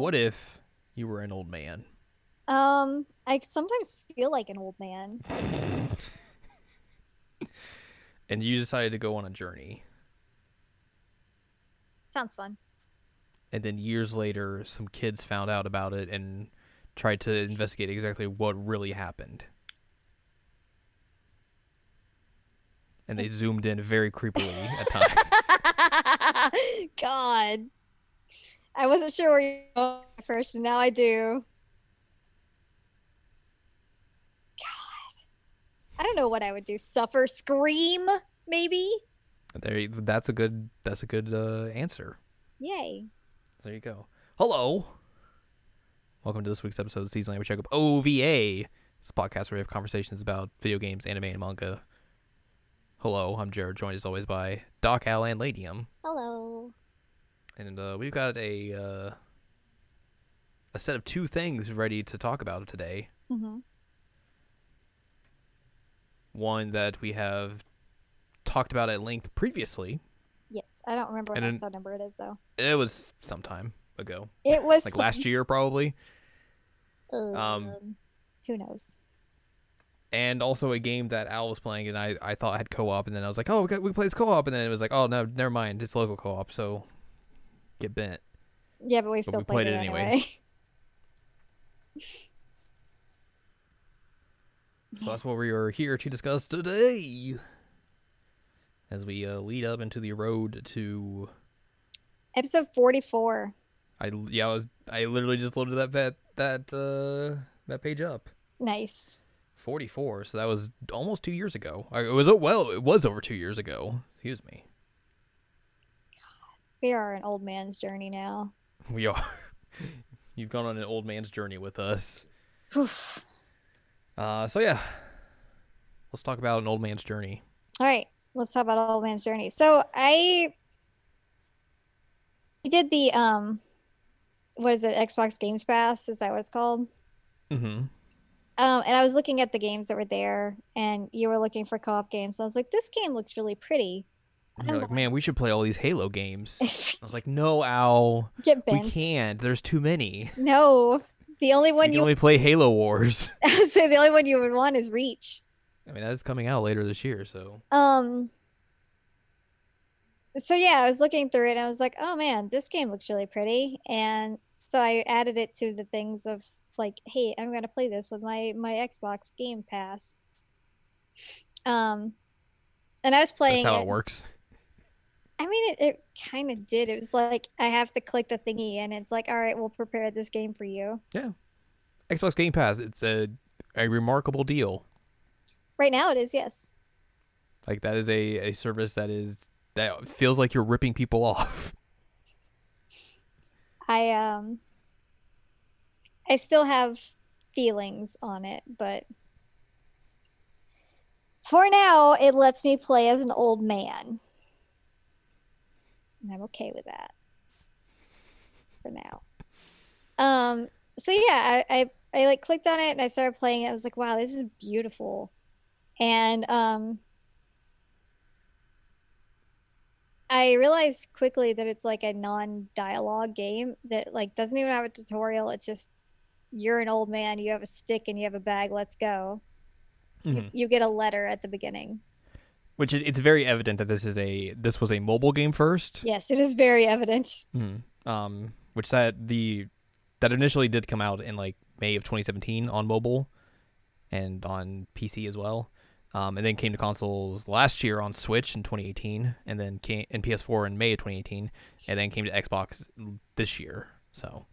What if you were an old man? Um, I sometimes feel like an old man. And you decided to go on a journey. Sounds fun. And then years later, some kids found out about it and tried to investigate exactly what really happened. And they zoomed in very creepily at times. God. I wasn't sure where you were at first, and now I do. God. I don't know what I would do. Suffer, scream, maybe? there, that's a good. That's a good uh, answer. Yay. There you go. Hello. Welcome to this week's episode of Season Language Checkup OVA. It's a podcast where we have conversations about video games, anime, and manga. Hello, I'm Jared, joined as always by Doc Al and Ladium. Hello. And uh, we've got a uh, a set of two things ready to talk about today. hmm One that we have talked about at length previously. Yes, I don't remember what then- episode number it is, though. It was some time ago, It was like last year probably. Um, um, who knows? and also a game that Al was playing, and I, I thought had co-op, and then I was like, oh, we, got, we play this co-op, and then it was like, oh no, never mind, it's local co-op, so get bent. Yeah, but we still we played, played it anyway. anyway. So that's what we are here to discuss today, as we uh, lead up into the road to. Episode 44. I yeah, I was I literally just loaded that that that uh, that page up. Nice. 44 so that was almost two years ago it was oh, well it was over two years ago excuse me We are an old man's journey now. we are you've gone on an old man's journey with us Oof. uh so yeah let's talk about an old man's journey All right, let's talk about old man's journey. So I I did the um what is it, Xbox Games Pass? Is that what it's called? mm-hmm Um, and I was looking at the games that were there, and you were looking for co-op games. So I was like, this game looks really pretty. You're like man we should play all these halo games i was like no Al Get we can't there's too many No, the only one can you, only play halo wars I would say the only one you would want is Reach. i mean that's coming out later this year so Um. So yeah, I was looking through it and I was like, "Oh man, this game looks really pretty." And so I added it to the things of like, "Hey, I'm gonna play this with my my Xbox Game Pass." Um, and I was playing. that's how it. it works I mean, it, it kind of did. It was like I have to click the thingy, and it's like, "All right, we'll prepare this game for you." Yeah, Xbox game pass it's a a remarkable deal Right now, it is yes. Like that is a, a service that is that feels like you're ripping people off. I um I still have feelings on it, but for now it lets me play as an old man. And I'm okay with that. For now. Um so yeah, I, I I like clicked on it and I started playing it. I was like, wow, this is beautiful. And um I realized quickly that it's like a non-dialogue game that like doesn't even have a tutorial. It's just you're an old man, you have a stick and you have a bag, let's go. You, you get a letter at the beginning. Which it- it's very evident that this is a this was a mobile game first. Yes, it is very evident. Mhm. Um, which that the that initially did come out in like May of 2017 on mobile and on PC as well. Um, and then came to consoles last year on Switch in 2018, and then came in PS4 in May of 2018, and then came to Xbox this year. So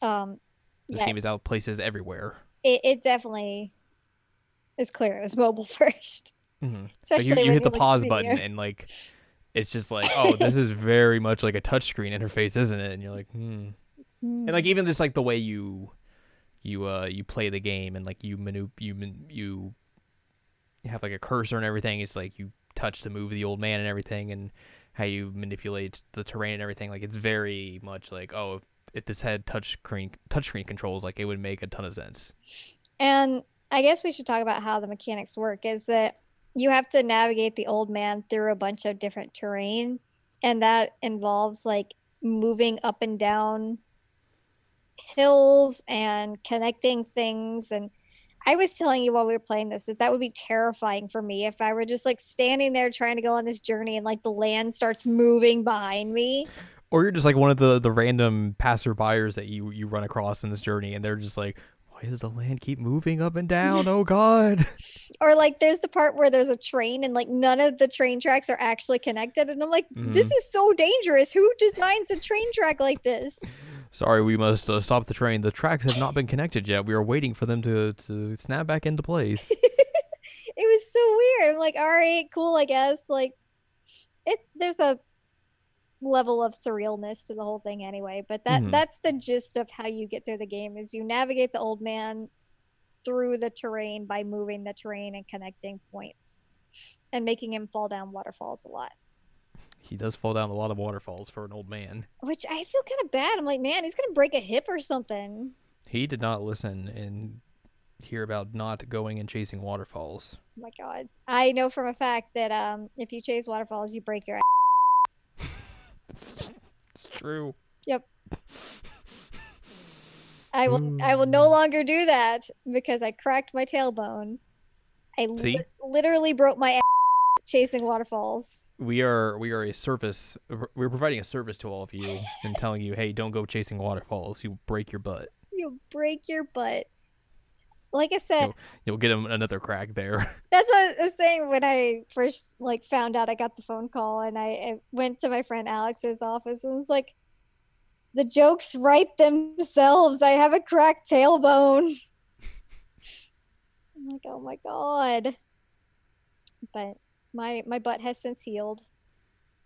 Um this yeah, game is out places everywhere. it, it definitely is clear it was mobile first. Mm-hmm. Like Especially you, you hit the pause button and like it's just like oh this is very much like a touchscreen interface isn't it and you're like hmm Hmm. and like even just like the way you you uh you play the game and like you maneuver you man- you have like a cursor and everything it's like you touch to move the old man and everything and how you manipulate the terrain and everything like it's very much like oh if, if this had touchscreen touchscreen controls like it would make a ton of sense And I guess we should talk about how the mechanics work is that you have to navigate the old man through a bunch of different terrain and that involves like moving up and down hills and connecting things and I was telling you while we were playing this that that would be terrifying for me if I were just like standing there trying to go on this journey and like the land starts moving behind me. Or you're just like one of the the random passerbyers that you you run across in this journey, and they're just like, "Why does the land keep moving up and down? Oh God!" or like there's the part where there's a train and like none of the train tracks are actually connected, and I'm like, "This Mhm. is so dangerous. Who designs a train track like this?" Sorry, we must uh, stop the train. The tracks have not been connected yet. We are waiting for them to to snap back into place. it was so weird. I'm like, all right, cool, I guess. Like, it there's a level of surrealness to the whole thing anyway. But that Mhm. that's the gist of how you get through the game is you navigate the old man through the terrain by moving the terrain and connecting points and making him fall down waterfalls a lot. he does fall down a lot of waterfalls for an old man. Which I feel kind of bad. I'm like, man, he's gonna break a hip or something. He did not listen and hear about not going and chasing waterfalls. Oh my god. I know from a fact that um if you chase waterfalls you break your It's true. Yep. I will I will no hmm. longer do that because I cracked my tailbone. I li- literally broke my ass chasing waterfalls. We are we are a service. We're providing a service to all of you and telling you, hey, don't go chasing waterfalls. You break your butt. You break your butt. Like I said, You'll- You'll get him another crack there. that's what I was saying when I first like found out I got the phone call and I, I went to my friend Alex's office and was like, the jokes write themselves. I have a cracked tailbone. I'm like, oh my god. But my my butt has since healed.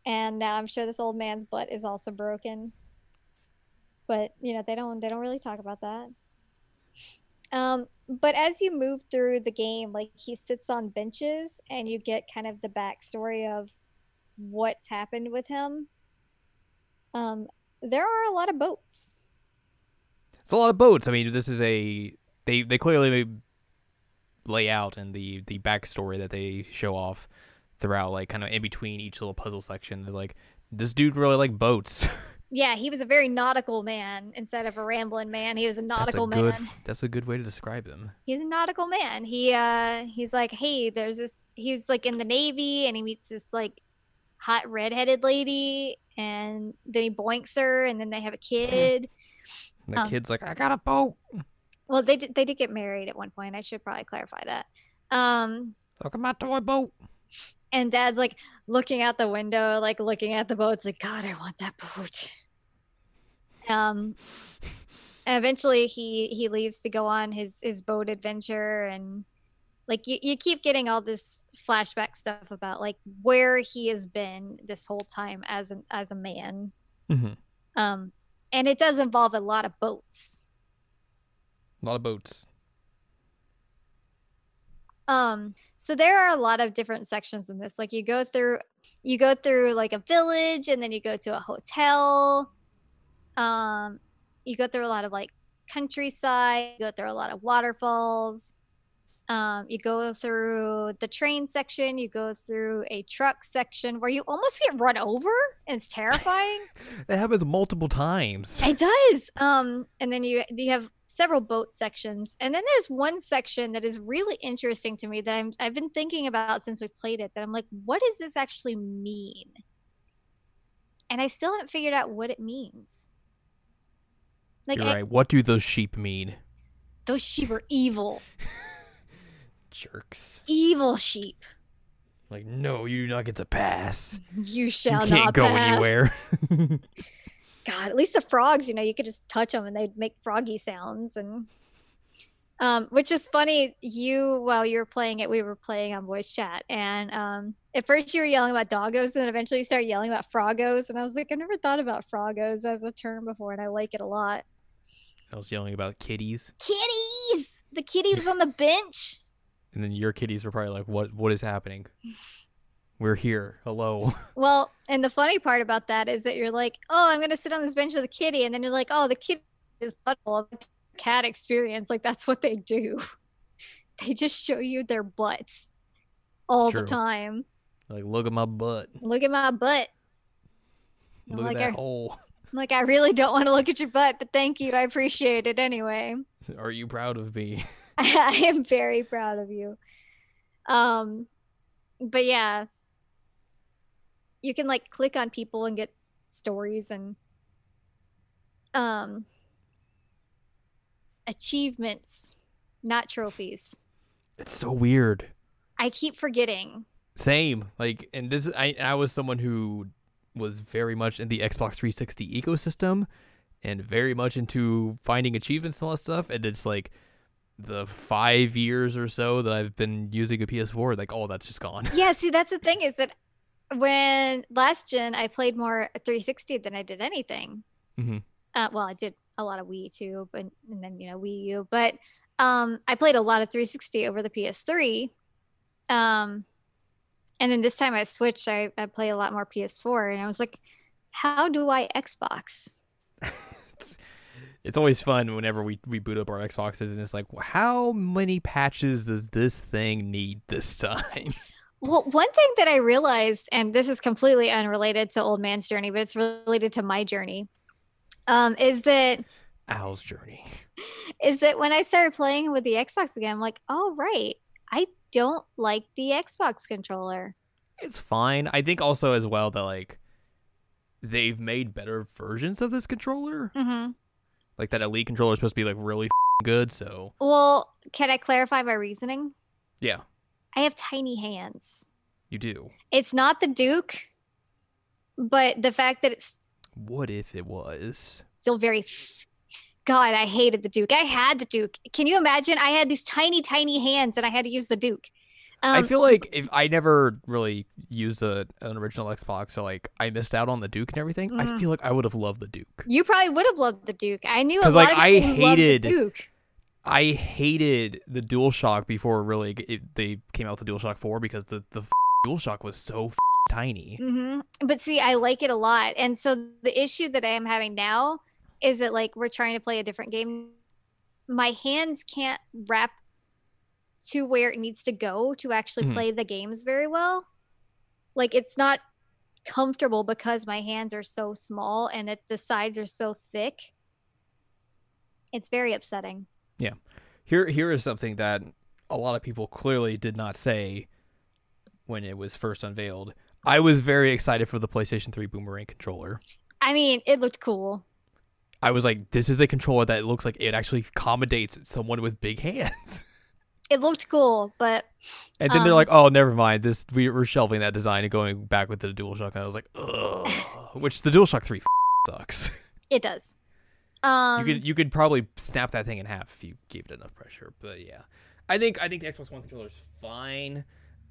And now I'm sure this old man's butt is also broken. But you know, they don't they don't really talk about that. Um, but as you move through the game, like he sits on benches and you get kind of the backstory of what's happened with him. Um, there are a lot of boats. It's a lot of boats. I mean, this is a they they clearly lay out in the the backstory that they show off throughout, like kind of in between each little puzzle section. Is like this dude really like boats. Yeah, he was a very nautical man instead of a rambling man. He was a nautical that's a nautical good man. that's a good way to describe him. He's a nautical man. He uh he's like, hey, there's this he was like in the Navy and he meets this like hot redheaded lady and then he boinks her and then they have a kid. And the Um, kid's like, I got a boat. Well, they did, they did get married at one point. I should probably clarify that. Um, Look at my toy boat. And Dad's like looking out the window, like looking at the boats, like God, I want that boat. Um, and eventually he he leaves to go on his his boat adventure, and like you you keep getting all this flashback stuff about like where he has been this whole time as an as a man. hmm Um, and it does involve a lot of boats. A lot of boats. Um, so there are a lot of different sections in this. Like you go through you go through like a village and then you go to a hotel. Um, you go through a lot of like countryside, you go through a lot of waterfalls. Um, you go through the train section, you go through a truck section where you almost get run over and it's terrifying. That happens multiple times. It does. Um, and then you you have several boat sections, and then there's one section that is really interesting to me that I'm I've been thinking about since we played it. That I'm like, what does this actually mean? And I still haven't figured out what it means. Like You're I- right. What do those sheep mean? those sheep are evil, Jerks. evil sheep. Like, no, you do not get to pass. You shall you can't not go pass. anywhere. God, at least the frogs, you know, you could just touch them and they'd make froggy sounds and um which is funny you while you were playing it we were playing on voice chat and um at first you were yelling about doggos and then eventually you started yelling about frogos and I was like I never thought about frogos as a term before and I like it a lot. I was yelling about kitties, Kitties! The kitty was on the bench. and then your kitties were probably like, "What? What is happening? We're here. Hello." Well, and the funny part about that is that you're like, oh, I'm gonna sit on this bench with a kitty, and then you're like, oh, the kitty is butthole. Cat experience, like that's what they do. They just show you their butts all the time. like, look at my butt. Look at my butt. Look like at that I- hole. Like I really don't want to look at your butt, but thank you. I appreciate it anyway. Are you proud of me? I am very proud of you. Um, but yeah, you can like click on people and get s- stories and um achievements, not trophies. It's so weird. I keep forgetting. Same. Like, and this I I was someone who was very much in the Xbox 360 ecosystem, and very much into finding achievements and all that stuff. And it's like the five years or so that I've been using a PS4, like all that's just gone. Yeah, see, that's the thing is that when last gen I played more 360 than I did anything. Mhm. Uh, well, I did a lot of Wii too, but and then you know Wii U, but um, I played a lot of 360 over the PS3. Um, and then this time I switched, I, I play a lot more PS4, and I was like, how do I Xbox? it's, it's always fun whenever we, we boot up our Xboxes and it's like, how many patches does this thing need this time? Well, one thing that I realized, and this is completely unrelated to Old Man's Journey, but it's related to my journey, um, is that Al's journey. is that when I started playing with the Xbox again, I'm like, oh right, I don't like the Xbox controller. It's fine. I think also as well that like they've made better versions of this controller. hmm Like that elite controller is supposed to be like really good, so Well, can I clarify my reasoning? yeah, I have tiny hands. you do. It's not the Duke, but the fact that it's What if it was? still very. F- God, I hated the Duke. I had the Duke. Can you imagine? I had these tiny, tiny hands, and I had to use the Duke. Um, I feel like if I never really used a, an original Xbox, so like I missed out on the Duke and everything. I Mhm. feel like I would have loved the Duke. you probably would have loved the Duke. I knew a lot like, of I people the hated- Duke. I hated the DualShock before really it, they came out with the DualShock 4 because the the DualShock was so tiny. hmm But see, I like it a lot. And so the issue that I am having now is that like we're trying to play a different game. My hands can't wrap to where it needs to go to actually Mhm. play the games very well. Like it's not comfortable because my hands are so small and that the sides are so thick. It's very upsetting. Here here is something that a lot of people clearly did not say when it was first unveiled. I was very excited for the PlayStation 3 Boomerang controller. I mean, it looked cool. I was like, this is a controller that looks like it actually accommodates someone with big hands. It looked cool, but And then they're Um, like, "Oh, never mind. This we, we're shelving that design and going back with the DualShock." And I was like, "Ugh," which the DualShock Three sucks. it does. Um you could you could probably snap that thing in half if you gave it enough pressure. But yeah, I think I think the Xbox One controller is fine.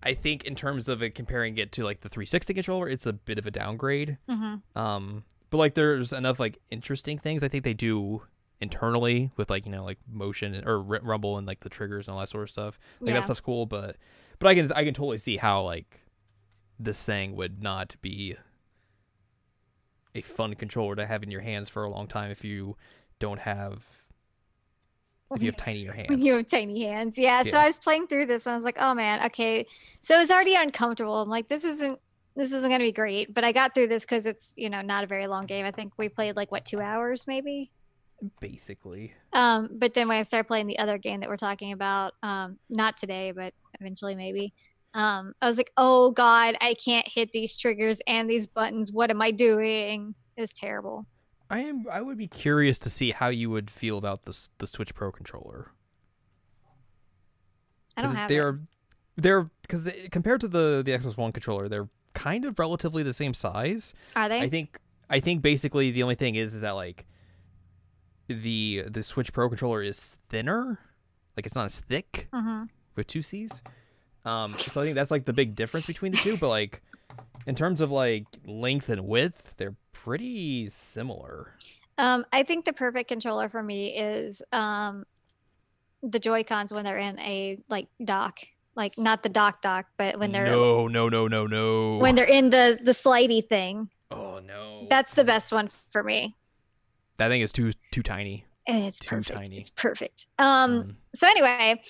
I think in terms of it comparing it to like the 360 controller, it's a bit of a downgrade. mhm. Um, but like there's enough like interesting things I think they do internally with like you know like motion or rumble and like the triggers and all that sort of stuff. Like Yeah. that stuff's cool, but but I can I can totally see how like this thing would not be a fun controller to have in your hands for a long time if you don't have if you have tinier hands. you have tiny hands. Yeah, So I was playing through this and I was like, oh man, okay. So it's already uncomfortable. I'm like, this isn't this isn't gonna be great. But I got through this because it's you know not a very long game. I think we played like what two hours maybe. Basically, Um, but then when I started playing the other game that we're talking about, um, not today, but eventually maybe. Um, I was like, oh god, I can't hit these triggers and these buttons. What am I doing? It was terrible. I am. I would be curious to see how you would feel about this the Switch Pro controller. I don't have they're it. they're because compared to the the Xbox One controller, they're kind of relatively the same size. Are they? I think I think basically the only thing is is that like the the Switch Pro controller is thinner, like it's not as thick hmm with two C's. Um, so I think that's like the big difference between the two. But like in terms of like length and width, they're pretty similar. Um, I think the perfect controller for me is um, the Joy Cons when they're in a like dock, like not the dock dock, but when they're no no no no no when they're in the the slidey thing. oh no That's the best one for me. that thing is too too tiny. And it's Too perfect. tiny. It's perfect. Um, Mm. so anyway,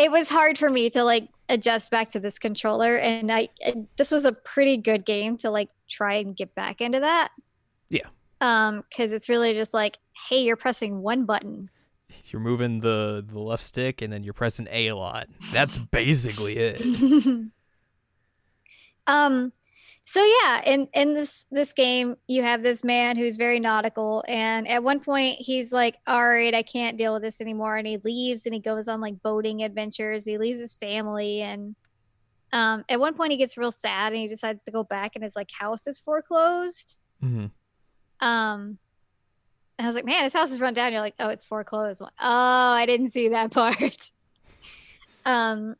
it was hard for me to like adjust back to this controller, and I, this was a pretty good game to like try and get back into that. Yeah. Um, because it's really just like, hey, you're pressing one button. You're moving the the left stick and then you're pressing A a lot. That's basically it. um so yeah in in this this game you have this man who's very nautical and at one point he's like all right i can't deal with this anymore and he leaves and he goes on like boating adventures he leaves his family and um at one point he gets real sad and he decides to go back and his like house is foreclosed hmm um I was like, man, his house is run down. You're like, oh, it's foreclosed. Like, oh, I didn't see that part. um,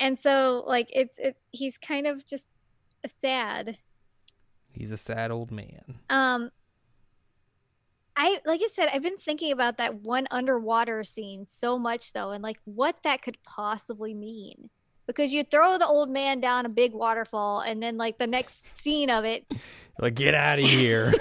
and so like it's it he's kind of just sad. He's a sad old man. Um, I like I said, I've been thinking about that one underwater scene so much though, and like what that could possibly mean. Because you throw the old man down a big waterfall, and then like the next scene of it, Like, get out of here.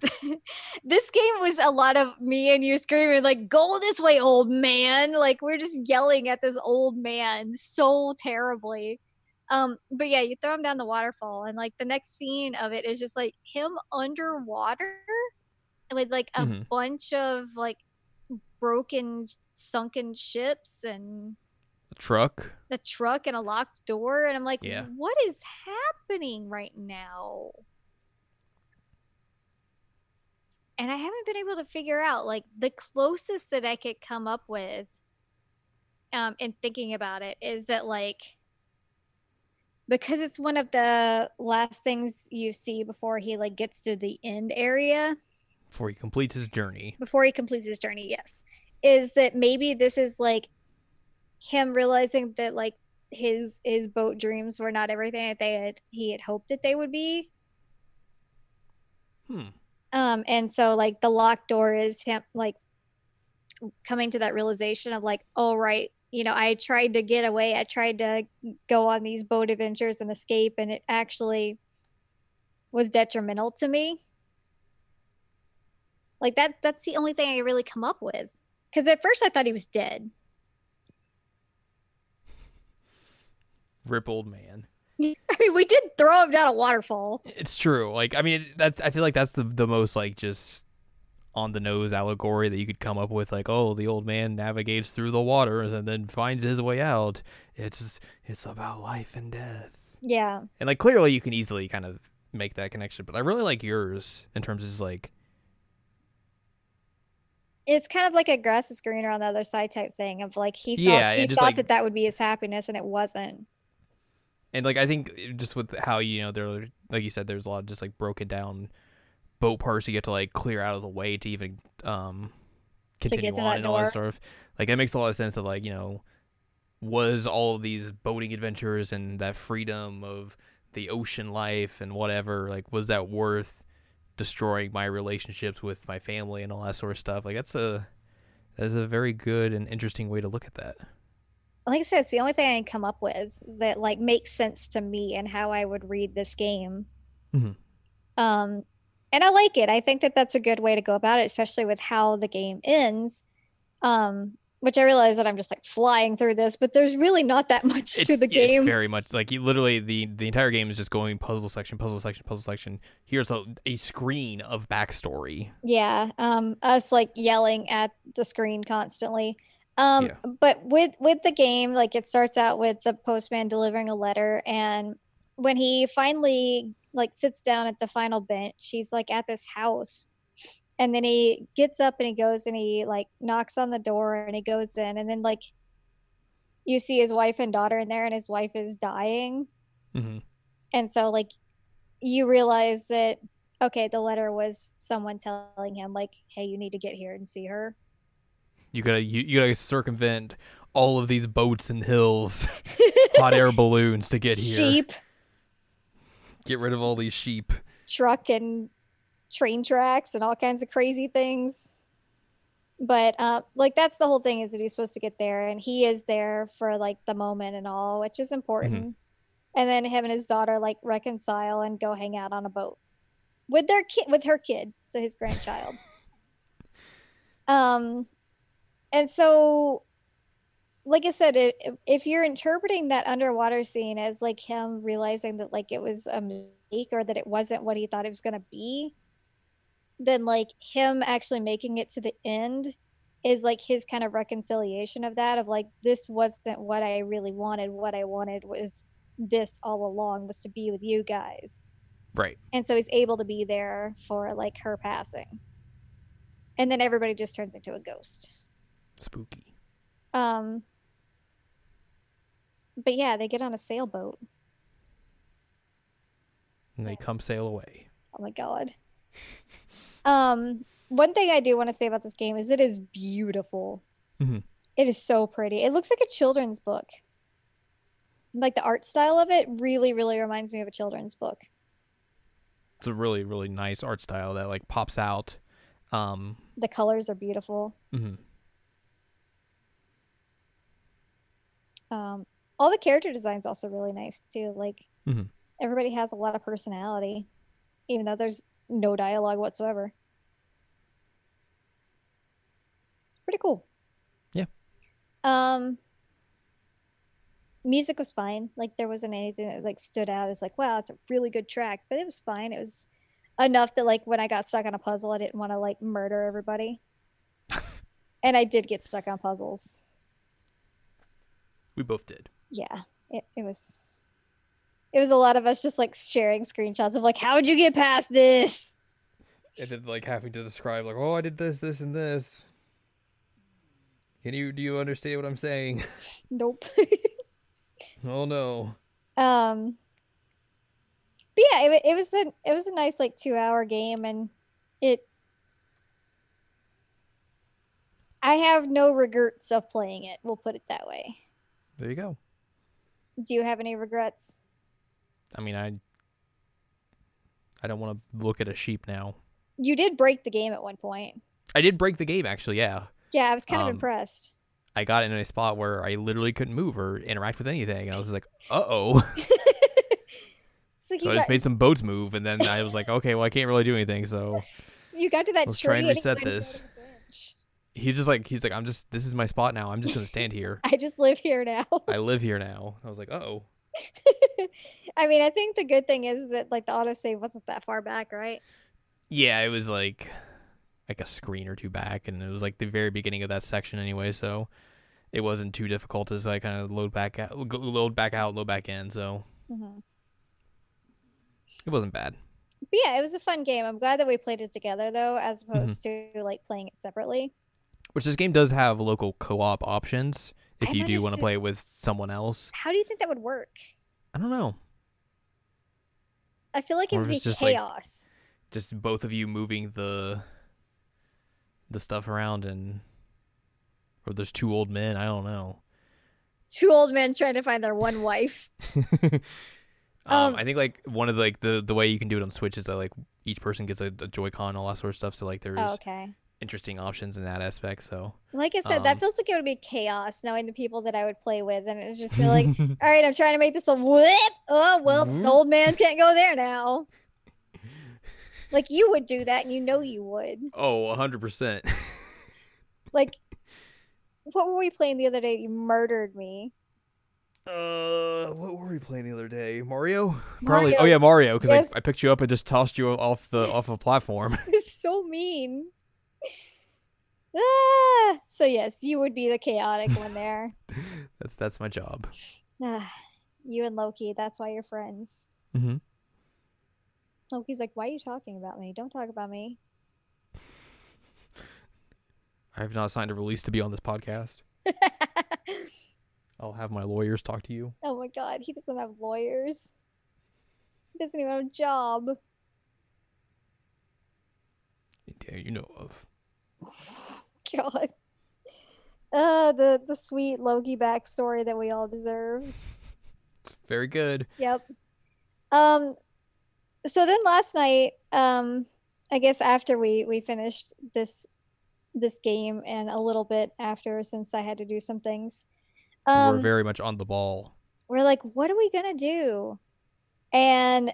this game was a lot of me and you screaming like go this way old man like we're just yelling at this old man so terribly um but yeah you throw him down the waterfall and like the next scene of it is just like him underwater with like a Mhm. bunch of like broken sunken ships and a Truck. a truck and a locked door and i'm like Yeah. what is happening right now and i haven't been able to figure out like the closest that i could come up with um in thinking about it is that like because it's one of the last things you see before he like gets to the end area Before he completes his journey. before he completes his journey yes is that maybe this is like him realizing that like his his boat dreams were not everything that they had he had hoped that they would be Hmm. um and so like the locked door is him like coming to that realization of like oh right you know i tried to get away i tried to go on these boat adventures and escape and it actually was detrimental to me like that that's the only thing i really come up with because at first i thought he was dead Rip old man. i mean we did throw him down a waterfall It's true. Like I mean, that's I feel like that's the the most like just on the nose allegory that you could come up with. Like, oh, the old man navigates through the waters and then finds his way out. It's it's about life and death. yeah And like clearly, you can easily kind of make that connection. But I really like yours in terms of just, like it's kind of like a grass is greener on the other side type thing of like he thought Yeah, he thought like- that that would be his happiness and it wasn't and like I think just with how you know there like you said there's a lot of just like broken down boat parts you get to like clear out of the way to even um continue to on that and all that sort of Like that makes a lot of sense of like you know was all of these boating adventures and that freedom of the ocean life and whatever like was that worth destroying my relationships with my family and all that sort of stuff like that's a that's a very good and interesting way to look at that like I said, it's the only thing I can come up with that like makes sense to me and how I would read this game. Mhm. Um, and I like it. I think that that's a good way to go about it, especially with how the game ends. Um, which I realize that I'm just like flying through this, but there's really not that much it's, to the game. it's very much like you literally the the entire game is just going puzzle section, puzzle section, puzzle section. Here's a, a screen of backstory. Yeah, um, us like yelling at the screen constantly. Um, Yeah. but with with the game, like it starts out with the postman delivering a letter, and when he finally like sits down at the final bench, he's like at this house, and then he gets up and he goes and he like knocks on the door and he goes in, and then like you see his wife and daughter in there, and his wife is dying, hmm and so like you realize that okay, the letter was someone telling him like, hey, you need to get here and see her. You gotta you, you gotta circumvent all of these boats and hills, hot air balloons to get here. sheep, Get rid of all these sheep. truck, and train tracks, and all kinds of crazy things. But uh, like that's the whole thing is that he's supposed to get there, and he is there for like the moment and all, which is important. And then him and his daughter like reconcile and go hang out on a boat with their kid, with her kid, so his grandchild. um, and so like I said, if, if you're interpreting that underwater scene as like him realizing that like it was a mistake or that it wasn't what he thought it was going to be, then like him actually making it to the end is like his kind of reconciliation of that of like this wasn't what I really wanted. What I wanted was this all along was to be with you guys. Right. And so he's able to be there for like her passing. And then everybody just turns into a ghost. Spooky. Um but yeah, they get on a sailboat. And they come sail away. Oh my god. um one thing I do want to say about this game is it is beautiful. Mhm. It is so pretty. It looks like a children's book. Like the art style of it really, really reminds me of a children's book. It's a really, really nice art style that like pops out. Um, The colors are beautiful. mhm. Um, all the character designs also really nice too. Like Mhm. everybody has a lot of personality, even though there's no dialogue whatsoever. Pretty cool. Yeah. Um, music was fine. Like there wasn't anything that like stood out as like, wow, it's a really good track, but it was fine. It was enough that like when I got stuck on a puzzle, I didn't want to like murder everybody. and I did get stuck on puzzles. we both did. Yeah it, it was it was a lot of us just like sharing screenshots of like how'd you get past this And then like having to describe like, oh, I did this, this, and this. Can you do you understand what I'm saying? nope oh no. um but yeah it, it was a it was a nice like two hour game and it i have no regrets of playing it we'll put it that way There you go. Do you have any regrets I mean, I I don't want to look at a sheep now. you did break the game at one point I did break the game actually, yeah. yeah i was kind of Um, impressed I got in a spot where I literally couldn't move or interact with anything, and I was like, "Uh oh!" like so I got, just made some boats move, and then I was like, "Okay, well, I can't really do anything." So you got to that let's try and and reset go this. He's just like, he's like, "I'm just, this is my spot now. I'm just gonna stand here. i just live here now I live here now." I was like, "Uh oh." I mean, I think the good thing is that like the autosave wasn't that far back, right? Yeah, it was like like a screen or two back, and it was like the very beginning of that section anyway, so it wasn't too difficult as I kind of load back out, load back out, load back in, so Mm-hmm. it wasn't bad. But yeah, it was a fun game. I'm glad that we played it together though, as opposed to like playing it separately. Which this game does have local co-op options if I you do want to play it with someone else. How do you think that would work? I don't know, I feel like it would be just, like, chaos. just both of you moving the the stuff around and or there's two old men. I don't know. Two old men trying to find their one wife. um, Um, I think like one of the, like the the way you can do it on Switch is that like each person gets a, a Joy-Con, all that sort of stuff. So like there's Oh, okay. Interesting options in that aspect. So Like I said, Um, that feels like it would be chaos knowing the people that I would play with, and it's just feel like, all right, I'm trying to make this a whip. Oh well, the old man can't go there now. Like you would do that, and you know you would. oh, hundred percent. Like, what were we playing the other day? You murdered me. Uh, what were we playing the other day? Mario? Probably. Oh yeah, Mario. Because Yes. I, I picked you up and just tossed you off the off a platform. It's so mean. Ah, so yes, you would be the chaotic one there. that's that's my job. Ah, you and Loki, that's why you're friends. Mm-hmm. Loki's like, why are you talking about me? Don't talk about me. I have not signed a release to be on this podcast. I'll have my lawyers talk to you. oh my god, he doesn't have lawyers. He doesn't even have a job. Yeah, you know of. God. Uh, the the sweet Loki backstory that we all deserve. It's very good. Yep. Um so then last night, um I guess after we we finished this this game and a little bit after since I had to do some things. Um we're very much on the ball. we're like what are we to do? And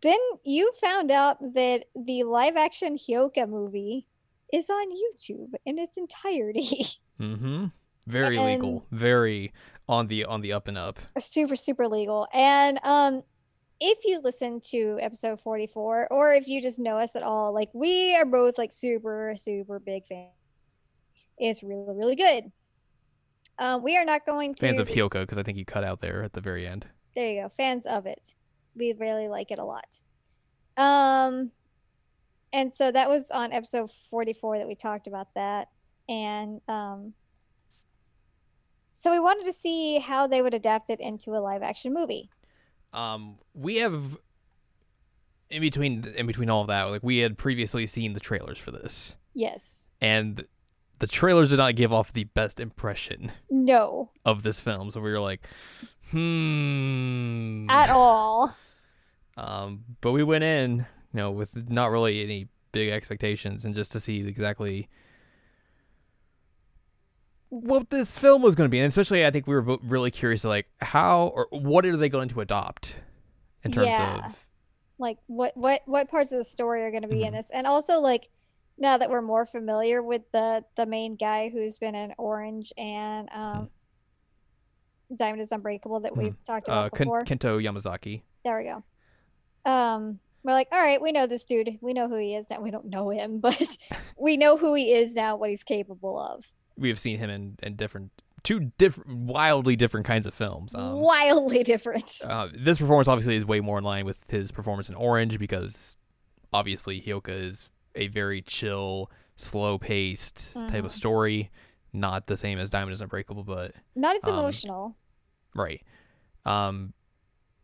then you found out that the live action Hyoka movie is on YouTube in its entirety. Mm-hmm. Very And- legal. Very on the on the up and up. super super legal and um if you listen to episode 44 or if you just know us at all, like we are both like super, super big fans. It's really, really good. Um, we are not going to Fans of Hyoka because I think you cut out there at the very end. there you go fans of it we really like it a lot. Um and so that was on episode 44 that we talked about that. And um so we wanted to see how they would adapt it into a live action movie. Um, we have in between in between all of that, like we had previously seen the trailers for this, yes. And the trailers did not give off the best impression no of this film. So we were like, hmm. at all Um, but we went in, you know, with not really any big expectations, and just to see exactly what this film was going to be, and especially I think we were really curious, like how or what are they going to adopt in terms Yeah. of like what what what parts of the story are going to be in Mhm. this and also like now that we're more familiar with the the main guy who's been in orange and um diamond is unbreakable that we've talked uh, about Ken- before. Kento Yamazaki. there we go. Um we're like all right we know this dude. We know who he is now. We don't know him but we know who he is now what he's capable of. We have seen him in, in different, two different, wildly different kinds of films. Um, wildly different. uh, this performance obviously is way more in line with his performance in Orange because obviously Hyoka is a very chill, slow paced type Mhm. of story. Not the same as Diamond is Unbreakable, but not as um, emotional right. Um,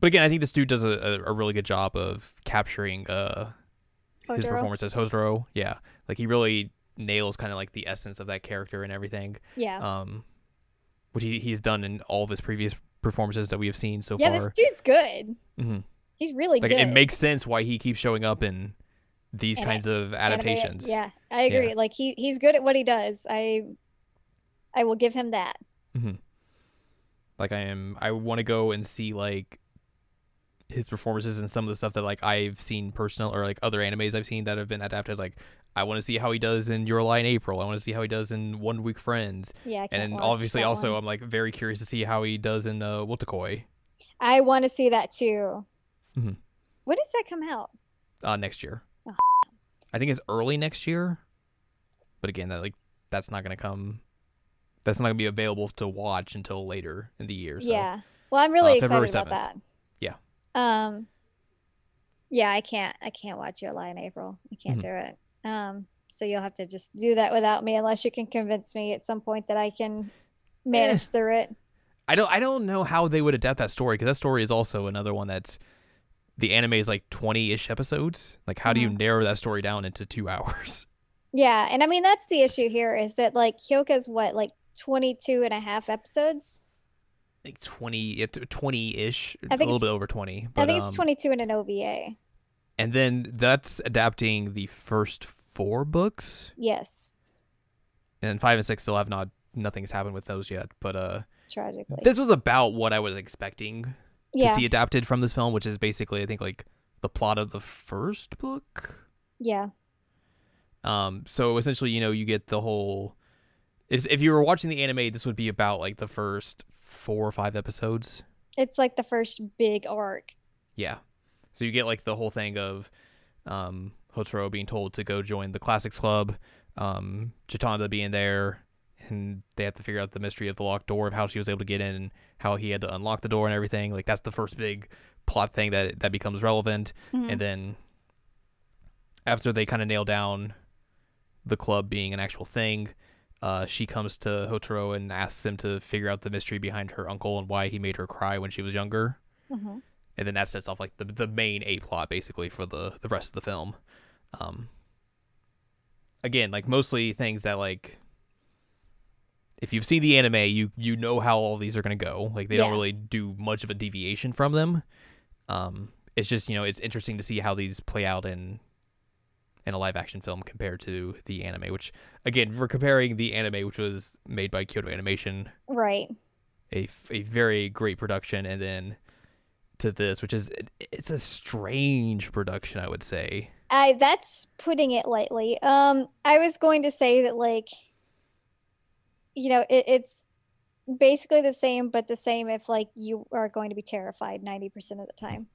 but again, I think this dude does a, a, really good job of capturing uh, his performance as Hotaro. Yeah, like he really nails kind of like the essence of that character and everything. yeah Um, which he, he's done in all of his previous performances that we have seen so yeah far. Yeah, this dude's good Mhm. he's really like good it makes sense why he keeps showing up in these And kinds of adaptations. Yeah, I agree. Like he he's good at what he does. I I will give him that. Like I am I want to go and see like his performances and some of the stuff that like I've seen personal or like other animes I've seen that have been adapted like I want to see how he does in Your Lie in April. I want to see how he does in One Week Friends. Yeah, And can't then watch obviously also one. I'm like very curious to see how he does in uh Wotakoi I want to see that too. Mm-hmm. When does that come out? uh next year. I think it's early next year. But again, that like that's not going to come that's not going to be available to watch until later in the year. So. Yeah. Well, I'm really Uh, excited about that. Yeah. Um. Yeah, I can't. I can't watch Your Lie in April. I can't Mhm. do it. Um. So you'll have to just do that without me, unless you can convince me at some point that I can manage through it. I don't I don't know how they would adapt that story because that story is also another one that's the anime is like 20-ish episodes. Like how do you Mhm. narrow that story down into 2 hours? Yeah, and I mean that's the issue here is that like Hyoka's what like 22 and a half episodes. Like 20 it- 20-ish, I a think a little bit over 20. I think it's um, 22 in an OVA. And then that's adapting the first 4 books Yes, and 5 and 6 still have not nothing's happened with those yet, but uh tragically. this was about what I was expecting to yeah, see adapted from this film, which is basically I think like the plot of the first book. yeah, Um, so essentially, you know, you get the whole. If if you were watching the anime, this would be about like the first four or five episodes. it's like the first big arc. Yeah. So you get like the whole thing of, um, Hotaro being told to go join the classics club, um, Chitanda being there, and they have to figure out the mystery of the locked door of how she was able to get in, and how he had to unlock the door and everything. Like that's the first big plot thing that that becomes relevant. Mhm. and then after they kind of nail down the club being an actual thing, uh, she comes to Hotaro and asks him to figure out the mystery behind her uncle and why he made her cry when she was younger. Mhm. And then that sets off like the the main A plot basically for the the rest of the film. Um, again, like mostly things that like if you've seen the anime, you you know how all these are gonna go. Like they don't really do much of a deviation from them. Um, it's just you know it's interesting to see how these play out in in a live action film compared to the anime. Which again, we're comparing the anime, which was made by Kyoto Animation, Right. A a very great production, and then to this, which is it, it's a strange production, I would say. I that's putting it lightly. Um, I was going to say that like, you know, it, it's basically the same, but the same if like you are going to be terrified ninety percent of the time.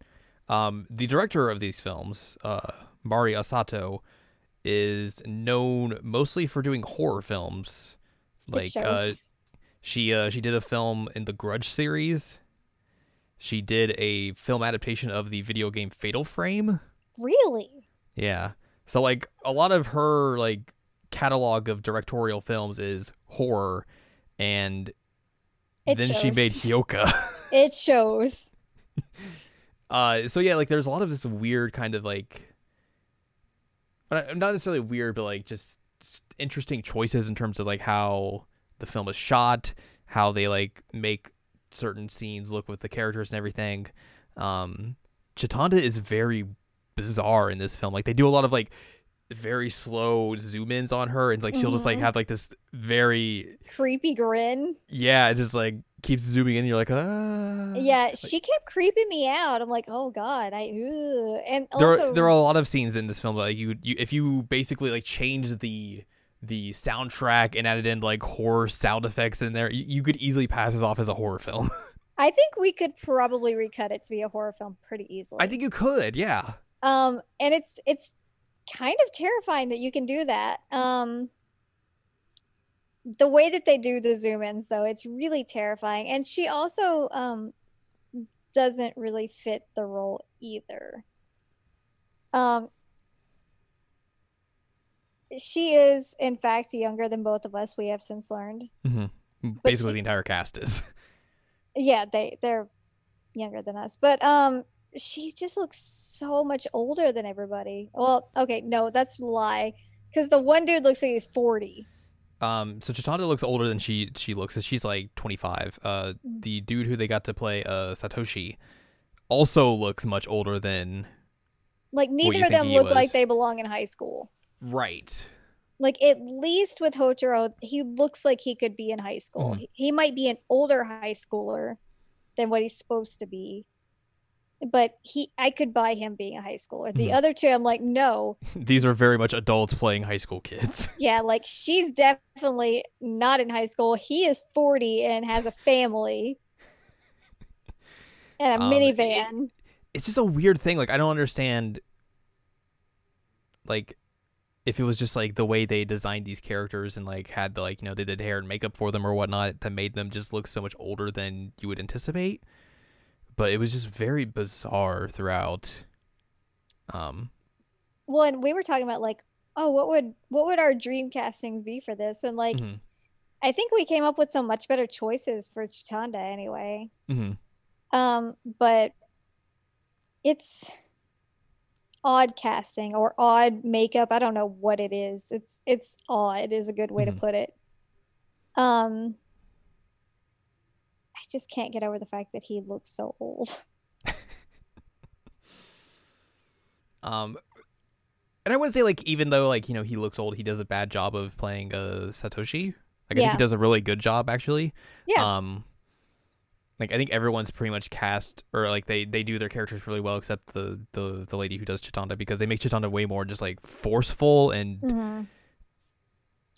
Um, the director of these films, uh, Mari Asato, is known mostly for doing horror films. Like uh, she uh, she did a film in the Grudge series. She did a film adaptation of the video game Fatal Frame. really? Yeah. So like a lot of her like catalog of directorial films is horror and It then she made Hyoka. It shows. uh so yeah, like there's a lot of this weird kind of like uh, not necessarily weird but like just interesting choices in terms of like how the film is shot, how they like make certain scenes look with the characters and everything. Um Chitanda is very bizarre in this film. Like they do a lot of like very slow zoom ins on her and like she'll just like Mhm. have like this very Creepy grin. yeah, it just like keeps zooming in and you're like ah Yeah, she kept creeping me out. I'm like, oh god, I ugh. and there also are, there are a lot of scenes in this film that like you, you if you basically like change the the soundtrack and added in like horror sound effects in there you, you could easily pass this off as a horror film I think we could probably recut it to be a horror film pretty easily. i think you could yeah um and it's it's kind of terrifying that you can do that. Um the way that they do the zoom ins though, it's really terrifying. And she also um doesn't really fit the role either. Um she is in fact younger than both of us we have since learned basically she- the entire cast is yeah they they're younger than us but um she just looks so much older than everybody. Well okay no that's a lie because the one dude looks like he's 40 um so chitanda looks older than she she looks she's like 25 uh the dude who they got to play uh satoshi also looks much older than like neither of them he look like they belong in high school. Right. Like at least with hotaro he looks like he could be in high school. He, he might be an older high schooler than what he's supposed to be but he i could buy him being a high schooler the Mhm. other two i'm like no these are very much adults playing high school kids Yeah, like she's definitely not in high school. He is 40 and has a family and a Um, it- minivan. it's just a weird thing. Like I don't understand like if it was just like the way they designed these characters and like had the like, you know, they did hair and makeup for them or whatnot that made them just look so much older than you would anticipate. But it was just very bizarre throughout. Um Well, and we were talking about like, oh, what would what would our dream castings be for this? And like, mhm, I think we came up with some much better choices for Chitanda anyway. mhm. Um, but it's odd casting or odd makeup. I don't know what it is. It's it's odd is a good way Mhm. to put it. Um just can't get over the fact that he looks so old. Um and I would say like even though like, you know, he looks old, he does a bad job of playing uh Satoshi. Like I think he does a really good job actually. Yeah. Um, like I think everyone's pretty much cast or like they they do their characters really well except the the the lady who does Chitanda because they make Chitanda way more just like forceful and Mhm.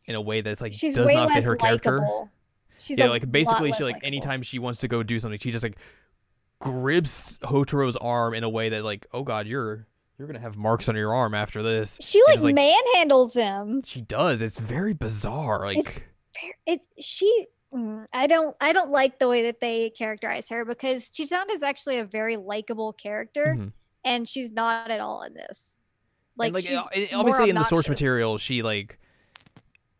in a way that's like She's does way not fit her character. She's yeah, like basically she like likable. anytime she wants to go do something, she just like grips Hotaro's arm in a way that like, oh god, you're you're gonna have marks on your arm after this. she like, like- manhandles him. She does. It's very bizarre. Like It's- It's she. mm, I don't. I don't like the way that they characterize her because Chitanda is actually a very likable character, Mhm. and she's not at all in this. Like, and, like she's uh, obviously in the source material she like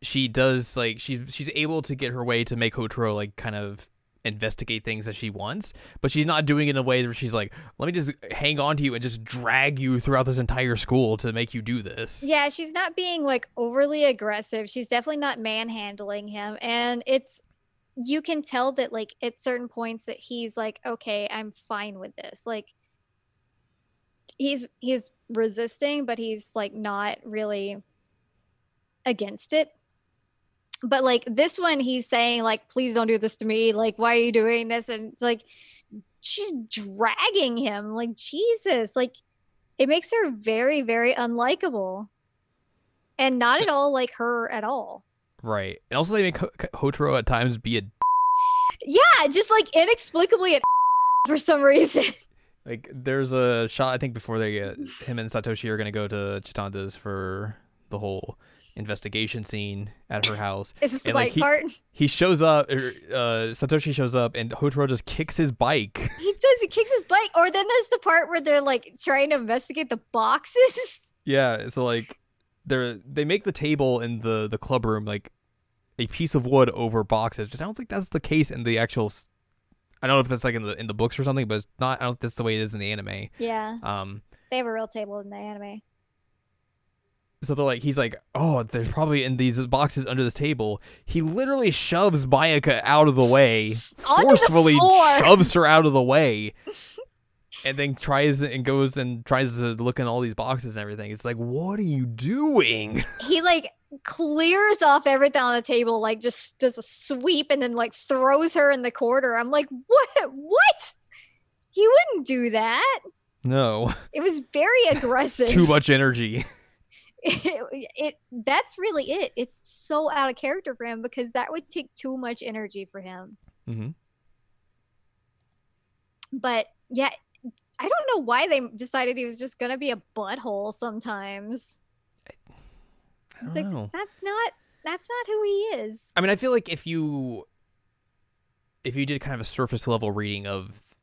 she does like she's she's able to get her way to make Hotaro like kind of investigate things that she wants but she's not doing it in a way where she's like let me just hang on to you and just drag you throughout this entire school to make you do this Yeah, she's not being like overly aggressive. She's definitely not manhandling him. And it's you can tell that like at certain points that he's like, okay, I'm fine with this. Like he's he's resisting, but he's like not really against it. But like this one, he's saying, like, please don't do this to me. Like, why are you doing this? And it's like she's dragging him. Like, Jesus, like it makes her very very unlikable and not at all like her at all right and also they make Ho- Hotaro at times be a yeah just like inexplicably at for some reason Like there's a shot I think before they get him and Satoshi are gonna go to Chitanda's for the whole investigation scene at her house. Is this the And, like, bike he- part? He shows up, er, uh, Satoshi shows up, and Hotaro just kicks his bike. He does. He kicks his bike. Or then there's the part where they're like trying to investigate the boxes. yeah, so like they're they make the table in the the club room like a piece of wood over boxes. I don't think that's the case in the actual. I don't know if that's like in the in the books or something, but it's not. I don't. think That's the way it is in the anime. Yeah, Um, they have a real table in the anime. So they're like, he's like, oh, there's probably in these boxes under this table. He literally shoves Mayaka out of the way, Onto the forcefully shoves her out of the way, and then tries and goes and tries to look in all these boxes and everything. It's like, what are you doing? He like clears off everything on the table, like just does a sweep and then like throws her in the corner. I'm like, what? What? He wouldn't do that. No, It was very aggressive. too much energy. it, it that's really it. It's so out of character for him because that would take too much energy for him. Mm-hmm. But yeah, I don't know why they decided he was just gonna be a butthole sometimes. I don't like know. that's not that's not who he is. I mean, I feel like if you if you did kind of a surface level reading of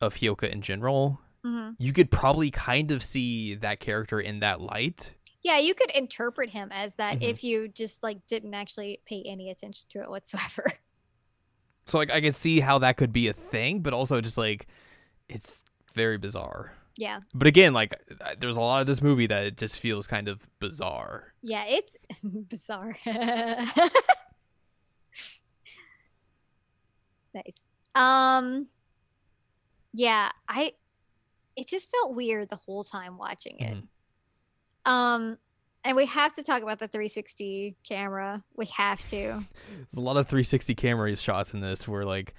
of Hyoka in general, hmm you could probably kind of see that character in that light. Yeah, you could interpret him as that Mhm. if you just like didn't actually pay any attention to it whatsoever. So like I can see how that could be a thing, but also just like it's very bizarre. yeah, But again, like there's a lot of this movie that it just feels kind of bizarre. yeah, it's bizarre. nice. Um, yeah, I. It just felt weird the whole time watching it. Mhm. Um, and we have to talk about the 360 camera. We have to. There's a lot of 360 camera shots in this where like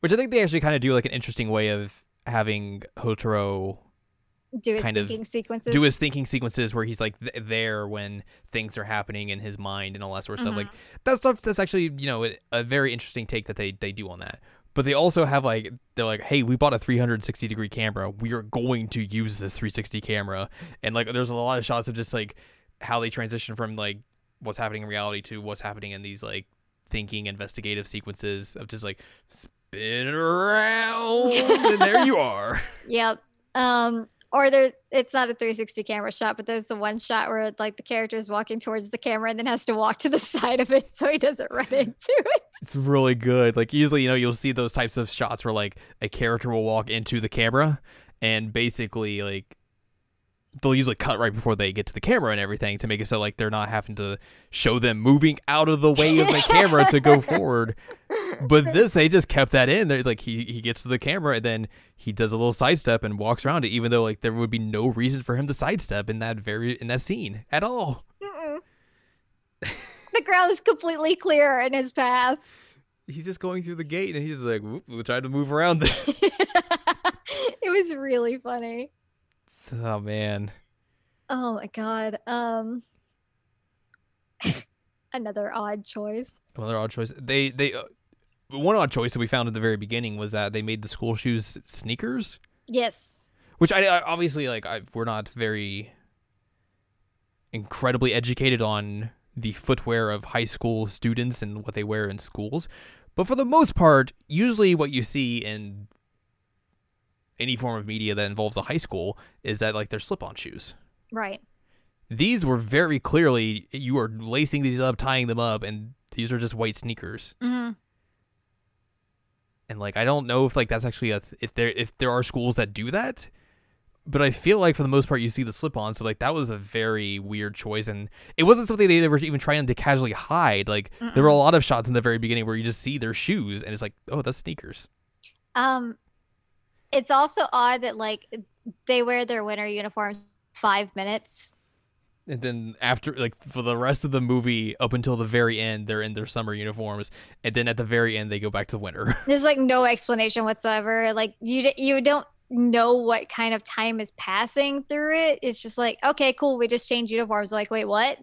which I think they actually kind of do like an interesting way of having Hotaro Do his Kind of thinking sequences. do his thinking sequences where he's like th- there when things are happening in his mind and all that sort of stuff. Like that stuff that's actually you know a, a very interesting take that they they do on that. But they also have like they're like, hey, we bought a 360 degree camera. We are going to use this 360 camera, and like there's a lot of shots of just like how they transition from like what's happening in reality to what's happening in these like thinking investigative sequences of just like spin around and there you are. Yep. Um, or there, it's not a 360 camera shot, but there's the one shot where like the character is walking towards the camera and then has to walk to the side of it so he doesn't run into it. It's really good. Like usually, you know, you'll see those types of shots where like a character will walk into the camera and basically like they'll usually cut right before they get to the camera and everything to make it so like they're not having to show them moving out of the way of the camera to go forward. But this they just kept that in. There's like he he gets to the camera and then he does a little sidestep and walks around it even though like there would be no reason for him to sidestep in that very in that scene at all. The ground is completely clear in his path. He's just going through the gate and he's just like, Whoop, we'll try to move around this. it was really funny. Oh man. Oh my god. Um another odd choice. Another odd choice. They they uh, one odd choice that we found at the very beginning was that they made the school shoes sneakers, Yes. which I, I obviously like. I, we're not very incredibly educated on the footwear of high school students and what they wear in schools, but for the most part, usually what you see in any form of media that involves a high school is that like they're slip-on shoes. Right. These were very clearly you are lacing these up, tying them up, and these are just white sneakers. hmm and like I don't know if like that's actually a th- if there if there are schools that do that, but I feel like for the most part you see the slip on, so like that was a very weird choice, and it wasn't something they were even trying to casually hide. Like there were a lot of shots in the very beginning where you just see their shoes, and it's like, oh, that's sneakers. Um, it's also odd that like they wear their winter uniforms five minutes. And then after like for the rest of the movie up until the very end, they're in their summer uniforms, and then at the very end they go back to winter. There's like no explanation whatsoever. Like you you don't know what kind of time is passing through it. It's just like okay, cool. We just changed uniforms. Like wait, what?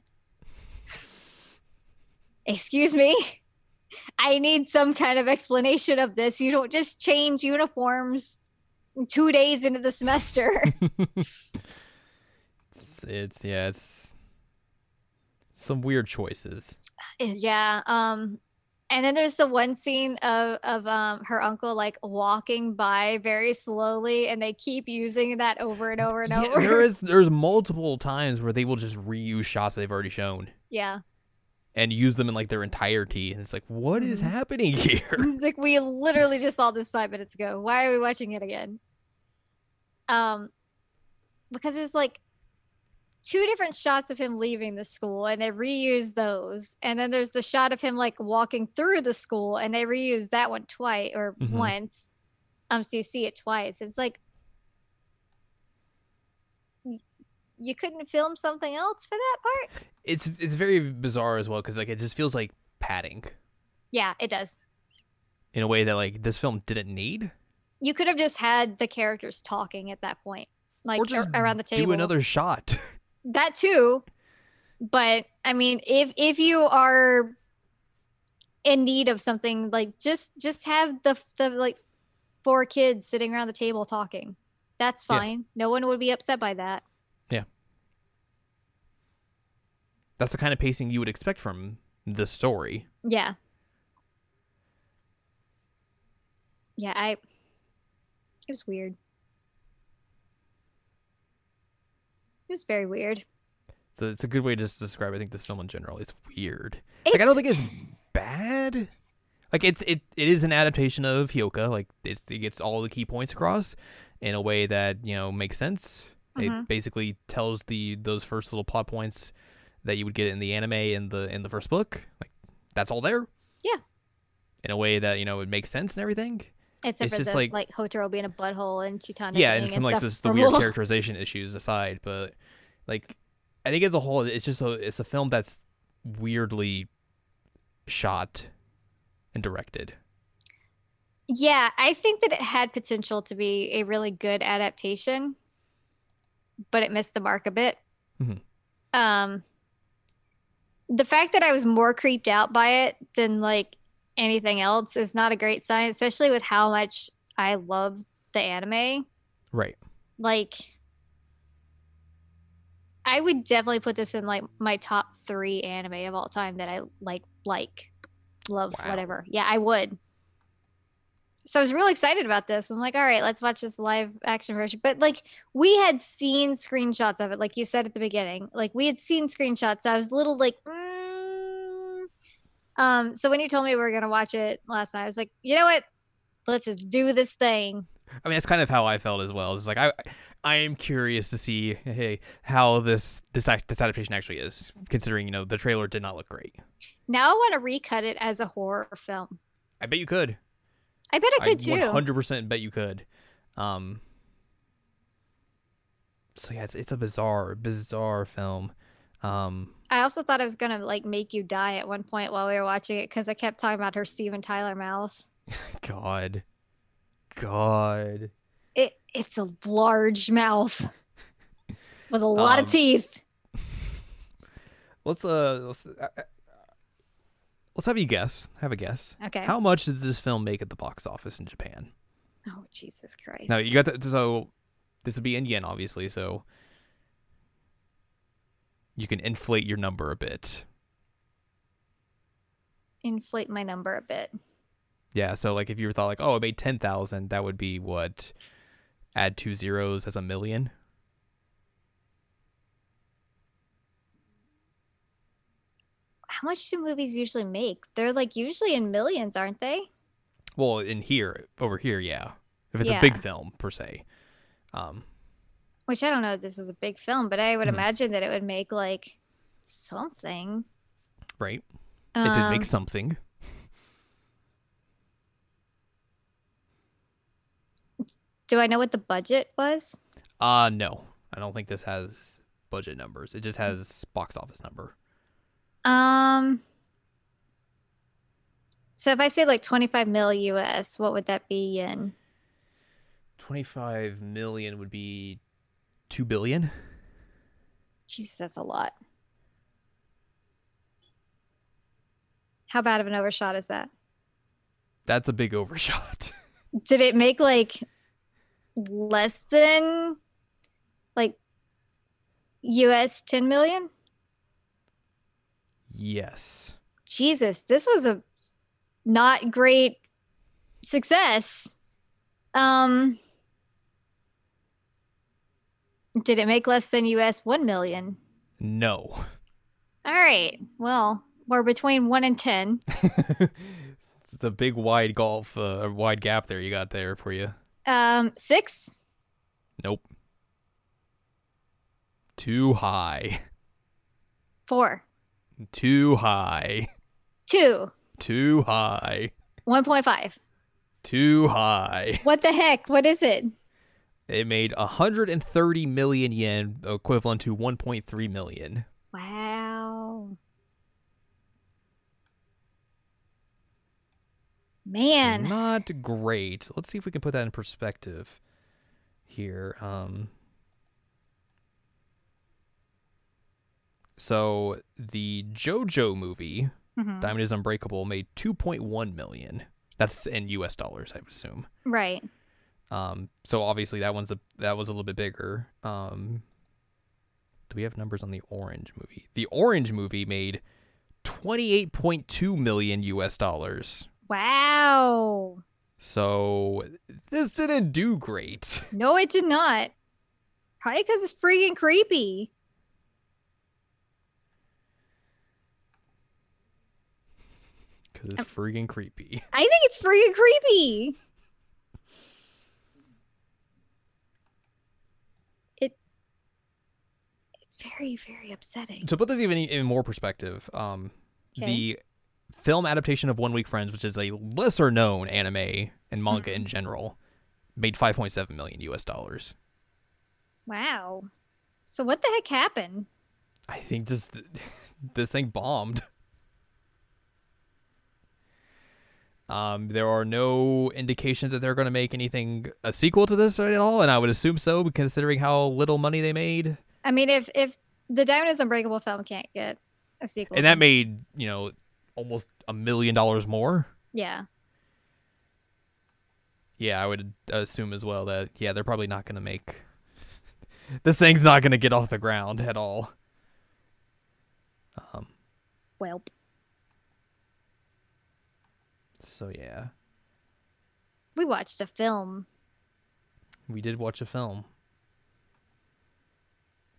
Excuse me. I need some kind of explanation of this. You don't just change uniforms two days into the semester. it's, it's yeah, it's some weird choices. yeah. Um and then there's the one scene of of um her uncle like walking by very slowly and they keep using that over and over and Yeah, over. there is there's multiple times where they will just reuse shots they've already shown yeah. And use them in like their entirety, and it's like, what is Mhm. happening here? It's like we literally just saw this five minutes ago. Why are we watching it again? Um, because there's like two different shots of him leaving the school, and they reuse those. And then there's the shot of him like walking through the school, and they reuse that one twice or Mhm. once. Um, so you see it twice. It's like you couldn't film something else for that part. It's it's very bizarre as well because like it just feels like padding Yeah, it does. in a way that like this film didn't need, You could have just had the characters talking at that point, like ar- around the table. do another shot. that too but i mean if if you are in need of something like just just have the the like four kids sitting around the table talking that's Yeah. fine no one would be upset by that That's the kind of pacing you would expect from the story. yeah yeah i it was weird it was very weird So it's a good way to just describe. I think this film in general. It's weird. it's, like I don't think it's bad. Like it's it it is an adaptation of Hyoka. Like it's, it gets all the key points across in a way that you know makes sense. Mhm. It basically tells the those first little plot points that you would get in the anime in the in the first book. Like that's all there. Yeah. In a way that you know it makes sense and everything. except it's for just the like- like, Hotaro being a butthole and Chitanda yeah, and some like this, the weird characterization issues aside, but like I think as a whole, it's just a it's a film that's weirdly shot and directed. Yeah, I think that it had potential to be a really good adaptation, but it missed the mark a bit. Mhm. Um, the fact that I was more creeped out by it than like anything else is not a great sign, especially with how much I love the anime. Right. Like, I would definitely put this in like my top three anime of all time that I like, like, love, Wow. whatever. Yeah, I would. So I was really excited about this. I'm like, all right, let's watch this live action version. But like, we had seen screenshots of it, like you said at the beginning. Like, we had seen screenshots. So I was a little like, mm. um. So when you told me we were gonna watch it last night, I was like, you know what? Let's just do this thing. I mean, that's kind of how I felt as well. It's like I, I am curious to see hey how this this this adaptation actually is, considering you know the trailer did not look great. Now I want to recut it as a horror film. I bet you could. I bet I could too. 100% bet you could. Um. So yeah, it's it's a bizarre, bizarre film. Um. I also thought I was gonna like make you die at one point while we were watching it because I kept talking about her Steven Tyler mouth. God. God. It it's a large mouth with a lot Um, of teeth. Let's uh let's, uh, let's have you guess. Have a guess. Okay. How much did this film make at the box office in Japan? oh Jesus Christ! Now you got that. So this would be in yen, obviously. So you can inflate your number a bit. Inflate my number a bit. Yeah. So like if you thought like, oh, it made ten thousand, that would be what? Add two zeros as a million. How much do movies usually make? They're like usually in millions, aren't they? Well, in here, over here, yeah. If it's a big film per se. Um. Which I don't know if this was a big film, but I would Mhm. imagine that it would make like something. Right. It did Um, make something. Do I know what the budget was? Uh no. I don't think this has budget numbers. It just has box office number. Um. So if I say like 25 mil US, what would that be in? 25 million would be 2 billion. Jesus, that's a lot. How bad of an overshot is that? That's a big overshot. Did it make like less than like US 10 million? Yes. Jesus, this was a not great success. Um Did it make less than US 1 million? No. All right. Well, we're between 1 and 10. the big wide golf, uh, wide gap there you got there for you. Um 6? Nope. Too high. 4. Too high. 2. Too high. 1.5. Too high. What the heck? What is it? It made 130 million yen, equivalent to 1.3 million. Wow. Man. Not great. Let's see if we can put that in perspective here. Um, so the JoJo movie, Mhm. Diamond is Unbreakable, made 2.1 million. That's in US dollars, I assume. Right. Um, so obviously that one's a that was a little bit bigger. Um, do we have numbers on the Orange movie? The Orange movie made 28.2 million US dollars. Wow. So this didn't do great No, it did not. Probably because it's freaking creepy. Because it's freaking creepy. I think it's freaking creepy. It it's very, very upsetting. To put this even in more perspective, um, Okay. the film adaptation of One Week Friends, which is a lesser known anime and manga in general, made 5.7 million US dollars. Wow. So what the heck happened? I think just this thing bombed. Um, there are no indications that they're going to make anything a sequel to this at all, and I would assume so, considering how little money they made. I mean, if if the Diamond is Unbreakable film can't get a sequel, And that made you know almost a million dollars more. yeah, Yeah, I would assume as well that yeah they're probably not going to make this thing's not going to get off the ground at all. Um, well, so yeah, we watched a film. we did watch a film.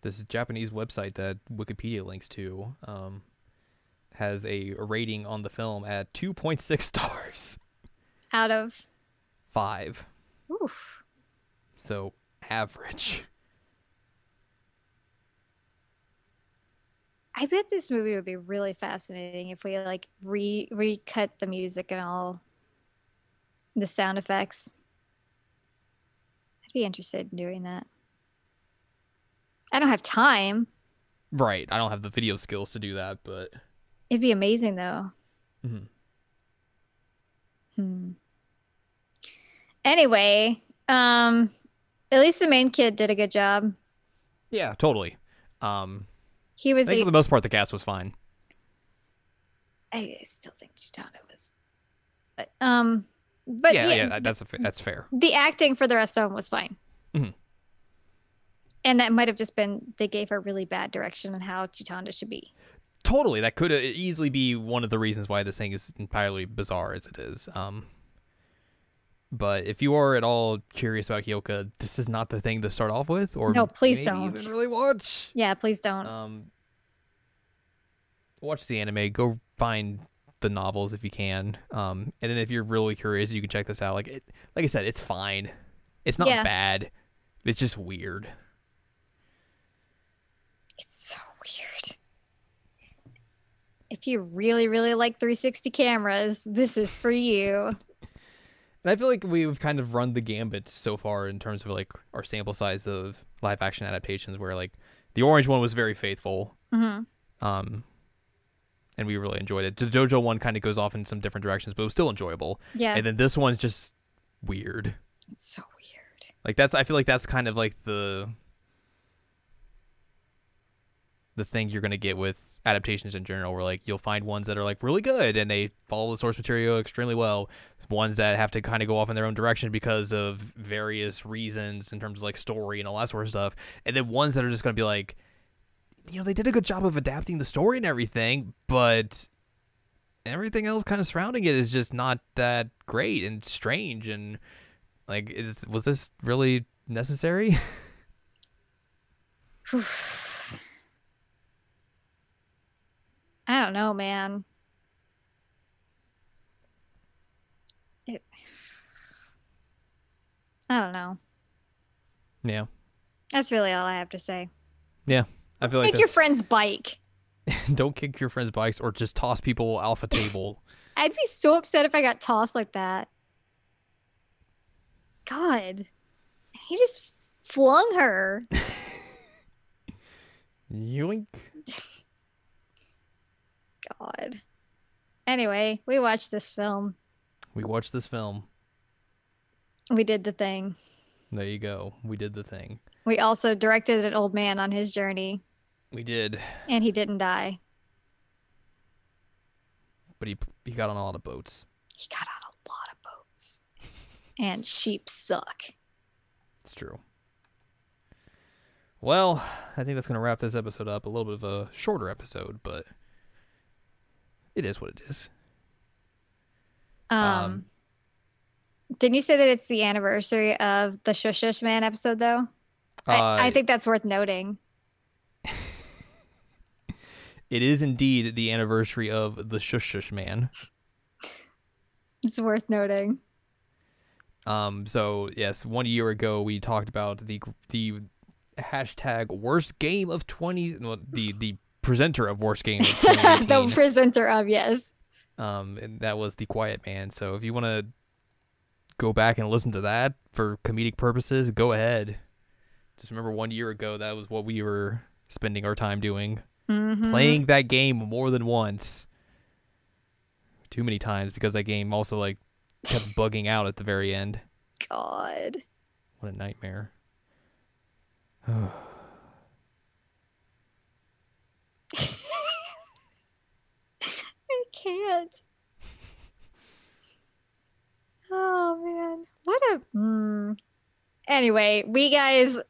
This Japanese website that Wikipedia links to um, has a rating on the film at 2.6 stars. Out of Five. oof, So average. I bet this movie would be really fascinating if we like re recut the music and all the sound effects. I'd be interested in doing that. I don't have time. Right. I don't have the video skills to do that, but It'd be amazing though. Mhm. Hmm. Anyway, um, at least the main kid did a good job. yeah, totally. Um, He I was. think e- for the most part the cast was fine. I still think Chitanda was. But, um, but yeah, yeah, yeah, that's a, that's fair. the acting for the rest of them was fine. Mhm. And that might have just been they gave her really bad direction on how Chitanda should be. Totally, that could easily be one of the reasons why this thing is entirely bizarre as it is. Um, but if you are at all curious about Hyoka, this is not the thing to start off with, or No, please don't. even really watch. Yeah, please don't. Um, watch the anime. Go find the novels if you can. Um, and then if you're really curious, you can check this out. Like it, like I said, it's fine. It's not Yeah. bad. It's just weird. It's so weird. If you really, really like 360 cameras, this is for you. And I feel like we've kind of run the gambit so far in terms of like our sample size of live action adaptations, where like the orange one was very faithful, hmm um, and we really enjoyed it. The JoJo one kind of goes off in some different directions, but it was still enjoyable. Yeah, And then this one's just weird. it's so weird. Like that's I feel like that's kind of like the the thing you're gonna get with adaptations in general. Where like you'll find ones that are like really good and they follow the source material extremely well. Ones that have to kind of go off in their own direction because of various reasons in terms of like story and all that sort of stuff. And then ones that are just gonna be like, you know, they did a good job of adapting the story and everything, but everything else kind of surrounding it is just not that great and strange and like is was this really necessary? I don't know, man. It, I don't know. yeah. That's really all I have to say. Yeah. I feel like Take your friend's bike. don't kick your friends' bikes or just toss people off a table. I'd be so upset if I got tossed like that. God. He just flung her. Yoink. God. Anyway, we watched this film. We watched this film. We did the thing. There you go. We did the thing. We also directed an old man on his journey, We did, and he didn't die. but he he got on a lot of boats. He got on a lot of boats. And sheep suck. It's true. Well, I think that's going to wrap this episode up. A little bit of a shorter episode, but it is what it is. Um, Um, didn't you say that it's the anniversary of the Shush Shush Man episode, though? I, I Uh, think that's worth noting. it is indeed the anniversary of the Shush Shush Man. It's worth noting. Um, so yes, one year ago we talked about the the hashtag worst game of twenty. The the presenter of worst game of the presenter of yes. um, and that was the Quiet Man. So if you want to go back and listen to that for comedic purposes, go ahead. Just remember, one year ago that was what we were spending our time doing, Mhm. playing that game more than once. Too many times because that game also like kept bugging out at the very end. God. What a nightmare. I can't. Oh man, what a. Mm. Anyway, we guys,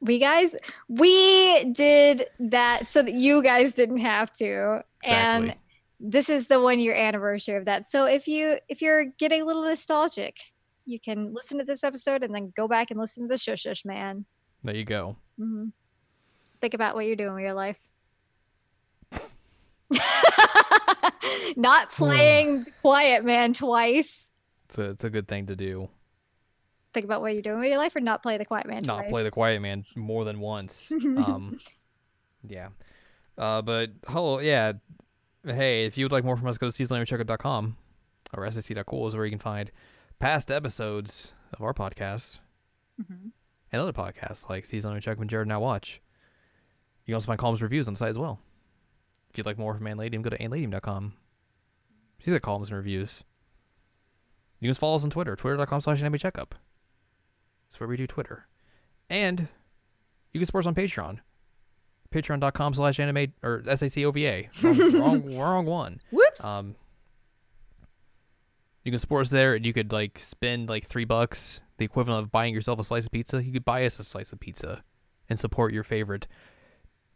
we guys, we did that so that you guys didn't have to, and this is the one year anniversary of that. So if you if you're getting a little nostalgic, you can listen to this episode and then go back and listen to the Shush Shush Man. There you go. hmm Think about what you're doing with your life. Not playing Quiet Man twice. It's a, it's a good thing to do. Think about what you're doing with your life, or not play the Quiet Man Not twice. play the Quiet Man more than once. um, yeah. Uh, but hello, yeah. Hey, if you would like more from us, go to seasonlanguagecheckout.com or sac.cool is where you can find past episodes of our podcast Mhm. and other podcasts like Season Language Check when Jared Now Watch. You can also find columns reviews on the site as well. If you'd like more from Anladium, go to anladium.com. She's got columns and reviews. You can follow us on Twitter, twitter.com slash anime checkup. That's where we do Twitter. And you can support us on Patreon. Patreon.com slash anime or SACOVA. Wrong, wrong, wrong one. Whoops. Um, you can support us there, and you could like spend like three bucks, the equivalent of buying yourself a slice of pizza. You could buy us a slice of pizza and support your favorite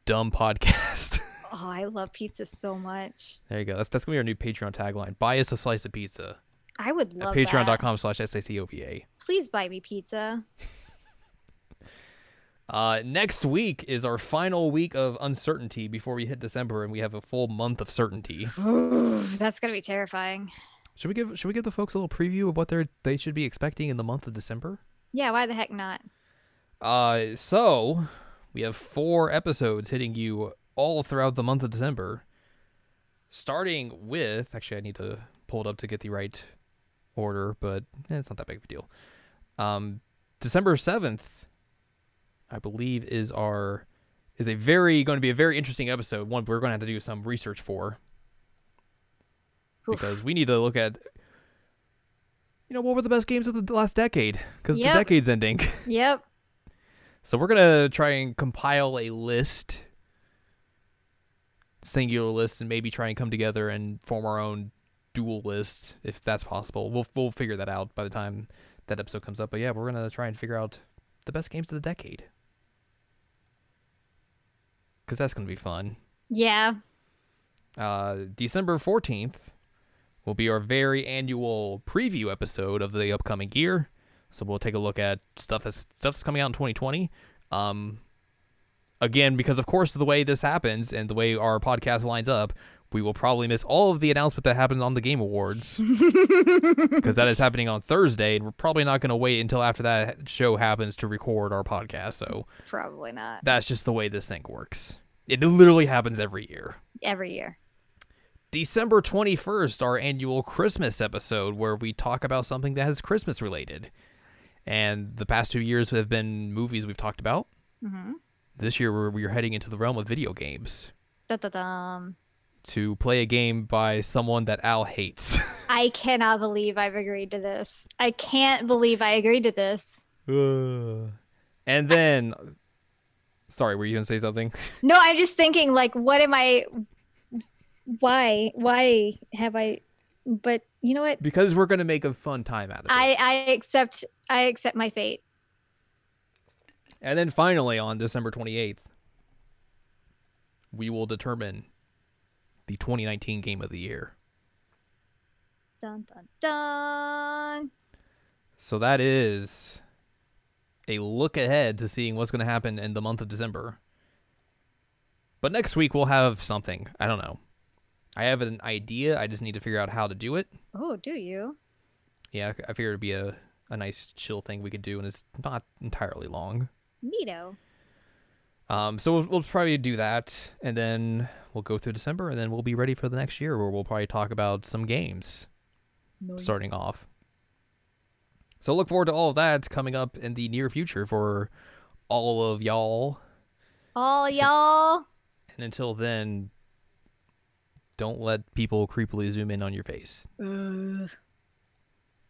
dumb podcast. Oh, I love pizza so much. there you go. That's that's gonna be our new Patreon tagline. Buy us a slice of pizza I would love patreon.com slash SACOVA. Please buy me pizza. Uh, next week is our final week of uncertainty before we hit December, and we have a full month of certainty. Ooh, that's gonna be terrifying. Should we give Should we give the folks a little preview of what they are they should be expecting in the month of December? Yeah, why the heck not? Uh, so we have four episodes hitting you all throughout the month of December. Starting with, actually, I need to pull it up to get the right order, but eh, it's not that big of a deal. Um, December seventh, I believe, is our is a very going to be a very interesting episode. One we're going to have to do some research for Oof. because we need to look at. You know what were the best games of the last decade? Because Yep. the decade's ending. Yep. So we're gonna try and compile a list singular lists and maybe try and come together and form our own dual list if that's possible. We'll we'll figure that out by the time that episode comes up. But yeah, we're gonna try and figure out the best games of the decade because that's gonna be fun. Yeah. Uh, December fourteenth will be our very annual preview episode of the upcoming year. So we'll take a look at stuff that's stuff that's coming out in 2020. Um, again, because of course the way this happens and the way our podcast lines up, we will probably miss all of the announcement that happens on the Game Awards because that is happening on Thursday, and we're probably not going to wait until after that show happens to record our podcast. So Probably not. that's just the way this thing works. It literally happens every year. Every year. December 21st, our annual Christmas episode where we talk about something that has Christmas related. And the past two years have been movies we've talked about. Mm-hmm. This year, we're, we're heading into the realm of video games Da da dum. to play a game by someone that Al hates. I cannot believe I've agreed to this. I can't believe I agreed to this. and then, sorry, were you going to say something? No, I'm just thinking, like, what am I? Why? Why have I? But you know what? because we're going to make a fun time out of it. I I accept I accept my fate. And then finally, on December 28th, we will determine the 2019 game of the year. Dun dun dun. So that is a look ahead to seeing what's going to happen in the month of December. But next week we'll have something. I don't know. I have an idea. I just need to figure out how to do it. Oh, do you? Yeah, I figured it'd be a, a nice chill thing we could do, and it's not entirely long. Neato. Um, so we'll, we'll probably do that, and then we'll go through December, and then we'll be ready for the next year, where we'll probably talk about some games starting off. So look forward to all of that coming up in the near future for all of y'all. All y'all. And until then, don't let people creepily zoom in on your face. Ugh.